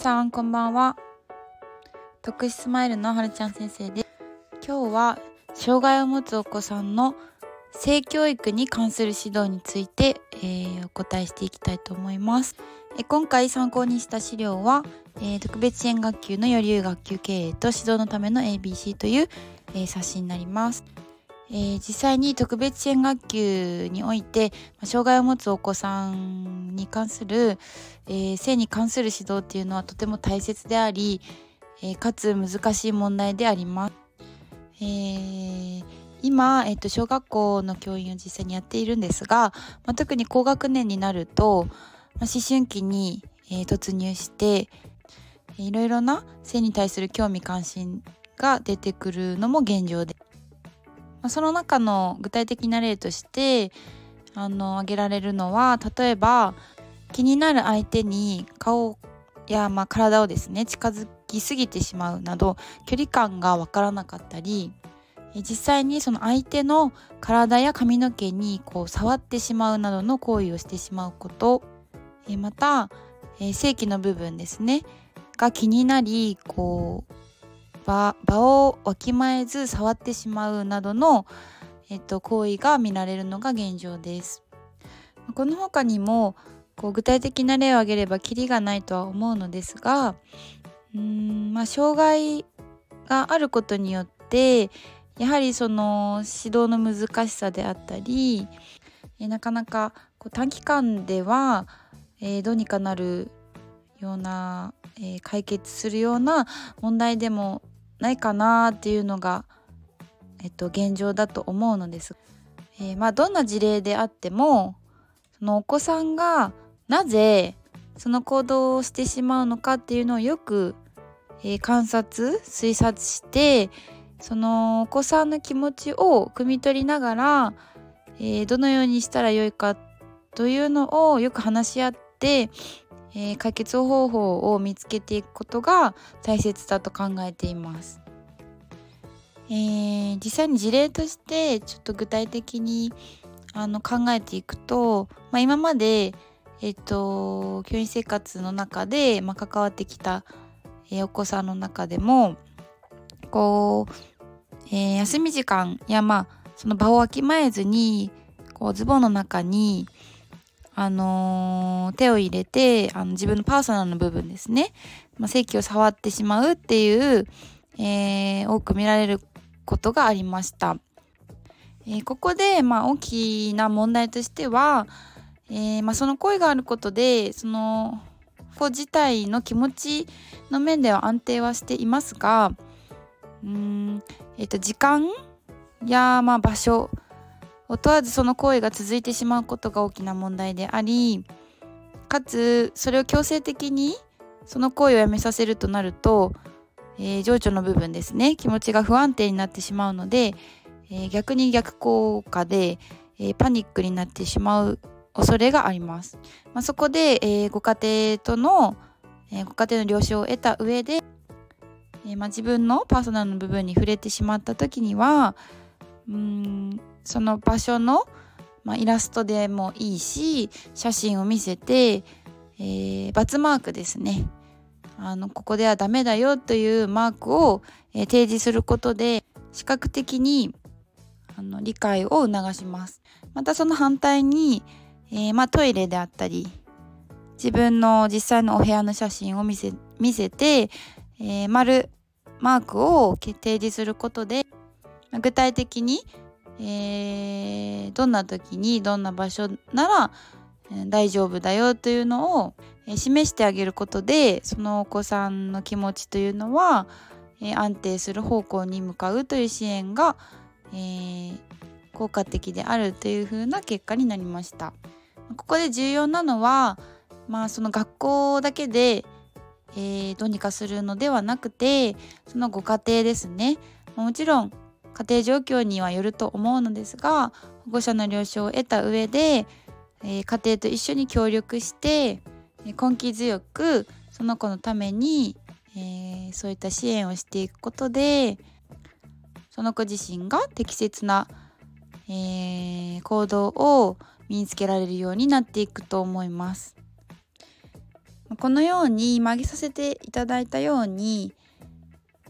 さんこんばんは。特殊スマイルのはるちゃん先生です。今日は障害を持つお子さんの性教育に関する指導について、えー、お答えしていきたいと思います。え今回参考にした資料は、えー、特別支援学級のより良い学級経営と指導のための ABC という、えー、冊子になります。えー、実際に特別支援学級において障害を持つお子さんに関する、えー、性に関する指導っていうのはとても大切であり、えー、かつ難しい問題であります。えー、今、えーと、小学校の教員を実際にやっているんですが、まあ、特に高学年になると、まあ、思春期に、えー、突入していろいろな性に対する興味関心が出てくるのも現状ですまあ、その中の具体的な例としてあの挙げられるのは例えば気になる相手に顔や、まあ、体をですね近づきすぎてしまうなど距離感がわからなかったり実際にその相手の体や髪の毛にこう触ってしまうなどの行為をしてしまうことまた正規の部分ですねが気になりこう場場をわきまえず触ってしまうなどの、えっと、行為が見られるのが現状です。この他にもこう具体的な例を挙げればキリがないとは思うのですがうーん、まあ、障害があることによってやはりその指導の難しさであったりえなかなかこう短期間では、えー、どうにかなるような、えー、解決するような問題でもないかなっていうのが、えっと、現状だと思うのです。えー、まあどんな事例であってもそのお子さんがなぜその行動をしてしまうのかっていうのをよく、えー、観察推察してそのお子さんの気持ちを汲み取りながら、えー、どのようにしたらよいかというのをよく話し合ってえー、解決方法を見つけていくことが大切だと考えています。えー、実際に事例としてちょっと具体的にあの考えていくと、まあ、今まで、えっと、教員生活の中で、まあ、関わってきた、えー、お子さんの中でもこう、えー、休み時間やまあその場をわきまえずにこうズボンの中にあのー、手を入れてあの自分のパーソナルの部分ですね、まあ、性器を触ってしまうっていう、えー、多く見られることがありました。えー、ここで、まあ、大きな問題としては、えまあ、その声があることでその子自体の気持ちの面では安定はしていますがうん、えーと時間や、まあ、場所問わずその行為が続いてしまうことが大きな問題でありかつそれを強制的にその行為をやめさせるとなると、えー、情緒の部分ですね気持ちが不安定になってしまうので、えー、逆に逆効果で、えー、パニックになってしまう恐れがあります。まあ、そこで、えご家庭との、えご家庭の了承を得た上で、えまあ、自分のパーソナルの部分に触れてしまった時にはうんその場所の、まあ、イラストでもいいし写真を見せて、えー、バツマークですね。あのここではダメだよというマークを、えー、提示することで視覚的にあの理解を促します。またその反対に、えー、まあ、トイレであったり自分の実際のお部屋の写真を見せ見せて、え丸マークを提示することで具体的にえー、どんな時にどんな場所なら、大丈夫だよというのを、示してあげることでそのお子さんの気持ちというのは、安定する方向に向かうという支援が、えー、効果的であるというふうな結果になりました。ここで重要なのは、まあ、その学校だけで、えー、どうにかするのではなくてそのご家庭ですねもちろん家庭状況にはよると思うのですが保護者の了承を得た上で、えー、家庭と一緒に協力して、根気強くその子のために、えー、そういった支援をしていくことでその子自身が適切な、えー、行動を身につけられるようになっていくと思います。このように今挙げさせていただいたように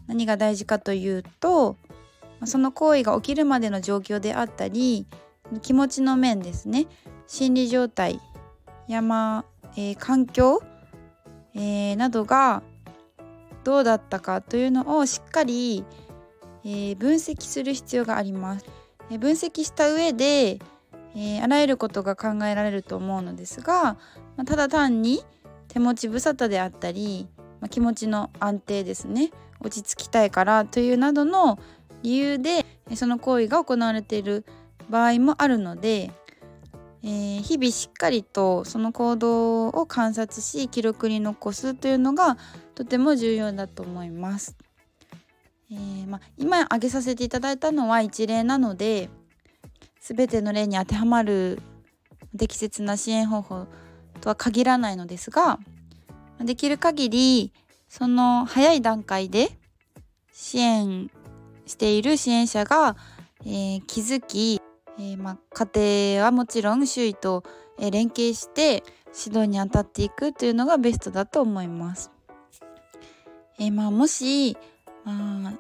何が大事かというとその行為が起きるまでの状況であったり気持ちの面ですね心理状態山、えー、環境、えー、などがどうだったかというのをしっかり、えー、分析する必要があります。え分析した上で、えあらゆることが考えられると思うのですが、まただ単に手持ち無沙汰であったり、ま気持ちの安定ですね落ち着きたいからというなどの理由でその行為が行われている場合もあるので、えー、日々しっかりとその行動を観察し記録に残すというのがとても重要だと思います。えー、ま今挙げさせていただいたのは一例なので全ての例に当てはまる適切な支援方法とは限らないのですができる限りその早い段階で支援している支援者が、えー、気づきえー、ま、家庭はもちろん周囲と、え連携して指導に当たっていくというのがベストだと思います。え、ま、もし、まあ、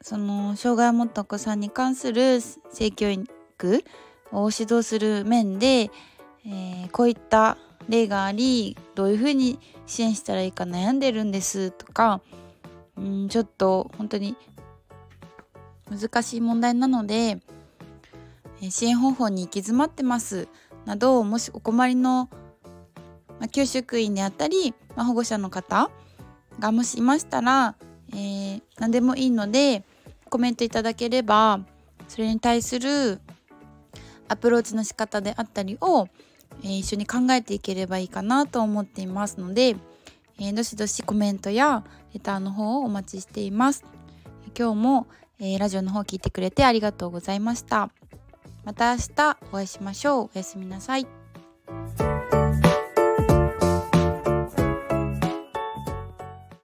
その障害を持ったお子さんに関する性教育を指導する面で、え、こういった例がありどういうふうに支援したらいいか悩んでるんですとかうんちょっと本当に難しい問題なので支援方法に行き詰まってますなどもしお困りの、まあ、教職員であったり、ま、保護者の方がもしいましたら、えー、何でもいいのでコメントいただければそれに対するアプローチの仕方であったりを、えー、一緒に考えていければいいかなと思っていますので、えー、どしどしコメントやレターの方をお待ちしています。今日も、えー、ラジオの方聞いてくれてありがとうございました。また明日お会いしましょう。おやすみなさい。